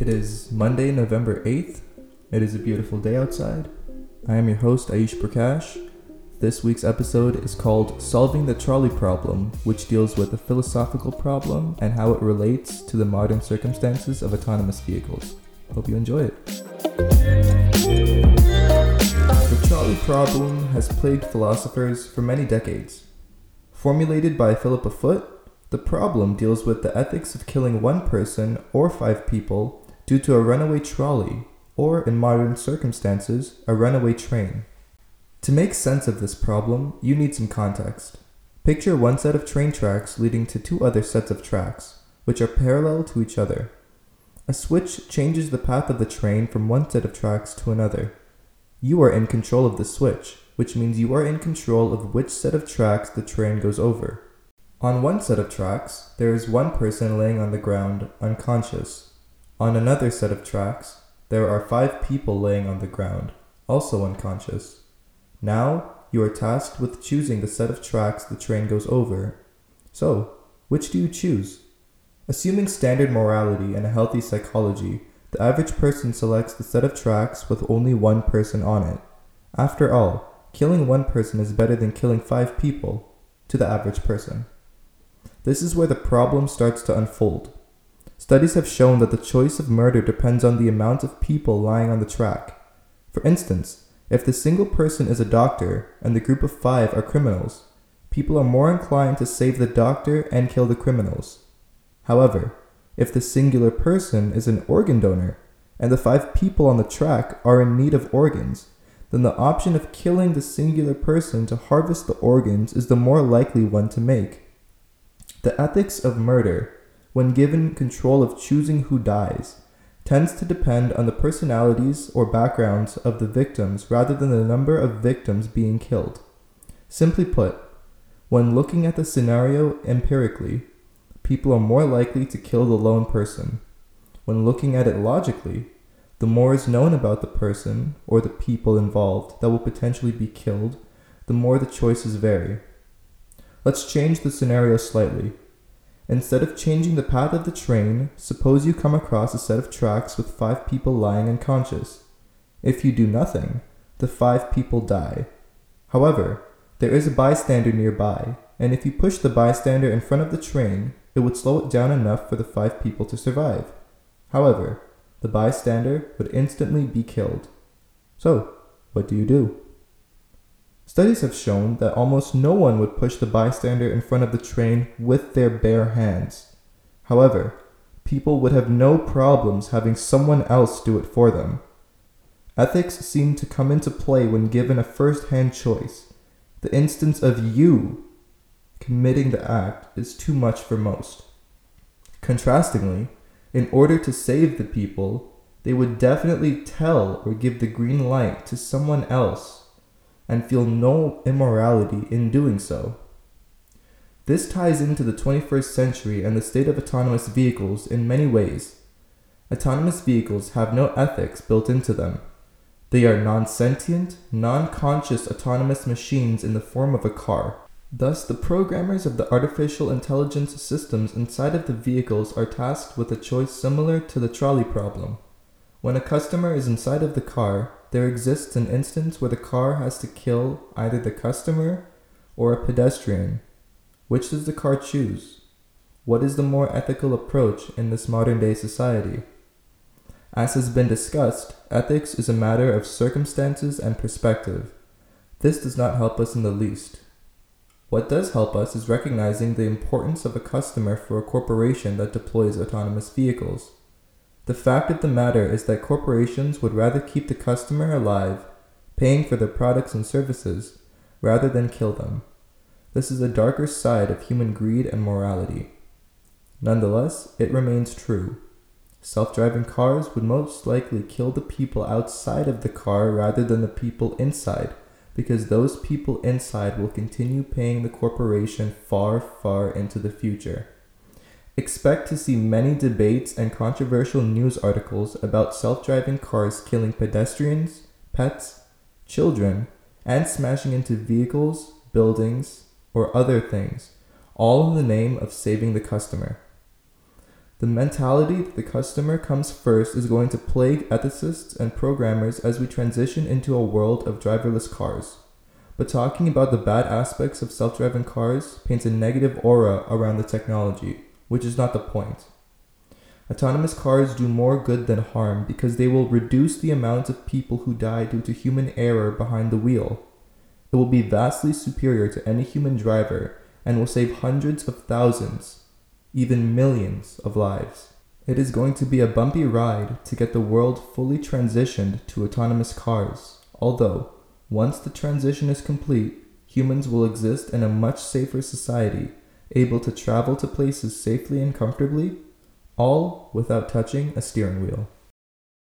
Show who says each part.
Speaker 1: It is Monday, November 8th. It is a beautiful day outside. I am your host, Aish Prakash. This week's episode is called Solving the Trolley Problem, which deals with a philosophical problem and how it relates to the modern circumstances of autonomous vehicles. Hope you enjoy it. The trolley problem has plagued philosophers for many decades. Formulated by Philippa Foot, the problem deals with the ethics of killing one person or five people due to a runaway trolley, or in modern circumstances, a runaway train. To make sense of this problem, you need some context. Picture one set of train tracks leading to two other sets of tracks, which are parallel to each other. A switch changes the path of the train from one set of tracks to another. You are in control of the switch, which means you are in control of which set of tracks the train goes over. On one set of tracks, there is one person laying on the ground, unconscious. On another set of tracks, there are five people laying on the ground, also unconscious. Now, you are tasked with choosing the set of tracks the train goes over. So, which do you choose? Assuming standard morality and a healthy psychology, the average person selects the set of tracks with only one person on it. After all, killing one person is better than killing five people, to the average person. This is where the problem starts to unfold. Studies have shown that the choice of murder depends on the amount of people lying on the track. For instance, if the single person is a doctor and the group of five are criminals, people are more inclined to save the doctor and kill the criminals. However, if the singular person is an organ donor and the five people on the track are in need of organs, then the option of killing the singular person to harvest the organs is the more likely one to make. The ethics of murder, when given control of choosing who dies, tends to depend on the personalities or backgrounds of the victims rather than the number of victims being killed. Simply put, when looking at the scenario empirically, people are more likely to kill the lone person. When looking at it logically, the more is known about the person or the people involved that will potentially be killed, the more the choices vary. Let's change the scenario slightly. Instead of changing the path of the train, suppose you come across a set of tracks with five people lying unconscious. If you do nothing, the five people die. However, there is a bystander nearby, and if you push the bystander in front of the train, it would slow it down enough for the five people to survive. However, the bystander would instantly be killed. So, what do you do? Studies have shown that almost no one would push the bystander in front of the train with their bare hands. However, people would have no problems having someone else do it for them. Ethics seem to come into play when given a first hand choice. The instance of you committing the act is too much for most. Contrastingly, in order to save the people, they would definitely tell or give the green light to someone else and feel no immorality in doing so. This ties into the 21st century and the state of autonomous vehicles in many ways. Autonomous vehicles have no ethics built into them. They are non sentient, non conscious autonomous machines in the form of a car. Thus, the programmers of the artificial intelligence systems inside of the vehicles are tasked with a choice similar to the trolley problem. When a customer is inside of the car, there exists an instance where the car has to kill either the customer or a pedestrian. Which does the car choose? What is the more ethical approach in this modern day society? As has been discussed, ethics is a matter of circumstances and perspective. This does not help us in the least. What does help us is recognizing the importance of a customer for a corporation that deploys autonomous vehicles. The fact of the matter is that corporations would rather keep the customer alive, paying for their products and services, rather than kill them. This is a darker side of human greed and morality. Nonetheless, it remains true. Self driving cars would most likely kill the people outside of the car rather than the people inside, because those people inside will continue paying the corporation far, far into the future. Expect to see many debates and controversial news articles about self driving cars killing pedestrians, pets, children, and smashing into vehicles, buildings, or other things, all in the name of saving the customer. The mentality that the customer comes first is going to plague ethicists and programmers as we transition into a world of driverless cars. But talking about the bad aspects of self driving cars paints a negative aura around the technology, which is not the point. Autonomous cars do more good than harm because they will reduce the amount of people who die due to human error behind the wheel. It will be vastly superior to any human driver and will save hundreds of thousands even millions of lives. It is going to be a bumpy ride to get the world fully transitioned to autonomous cars, although, once the transition is complete, humans will exist in a much safer society, able to travel to places safely and comfortably, all without touching a steering wheel.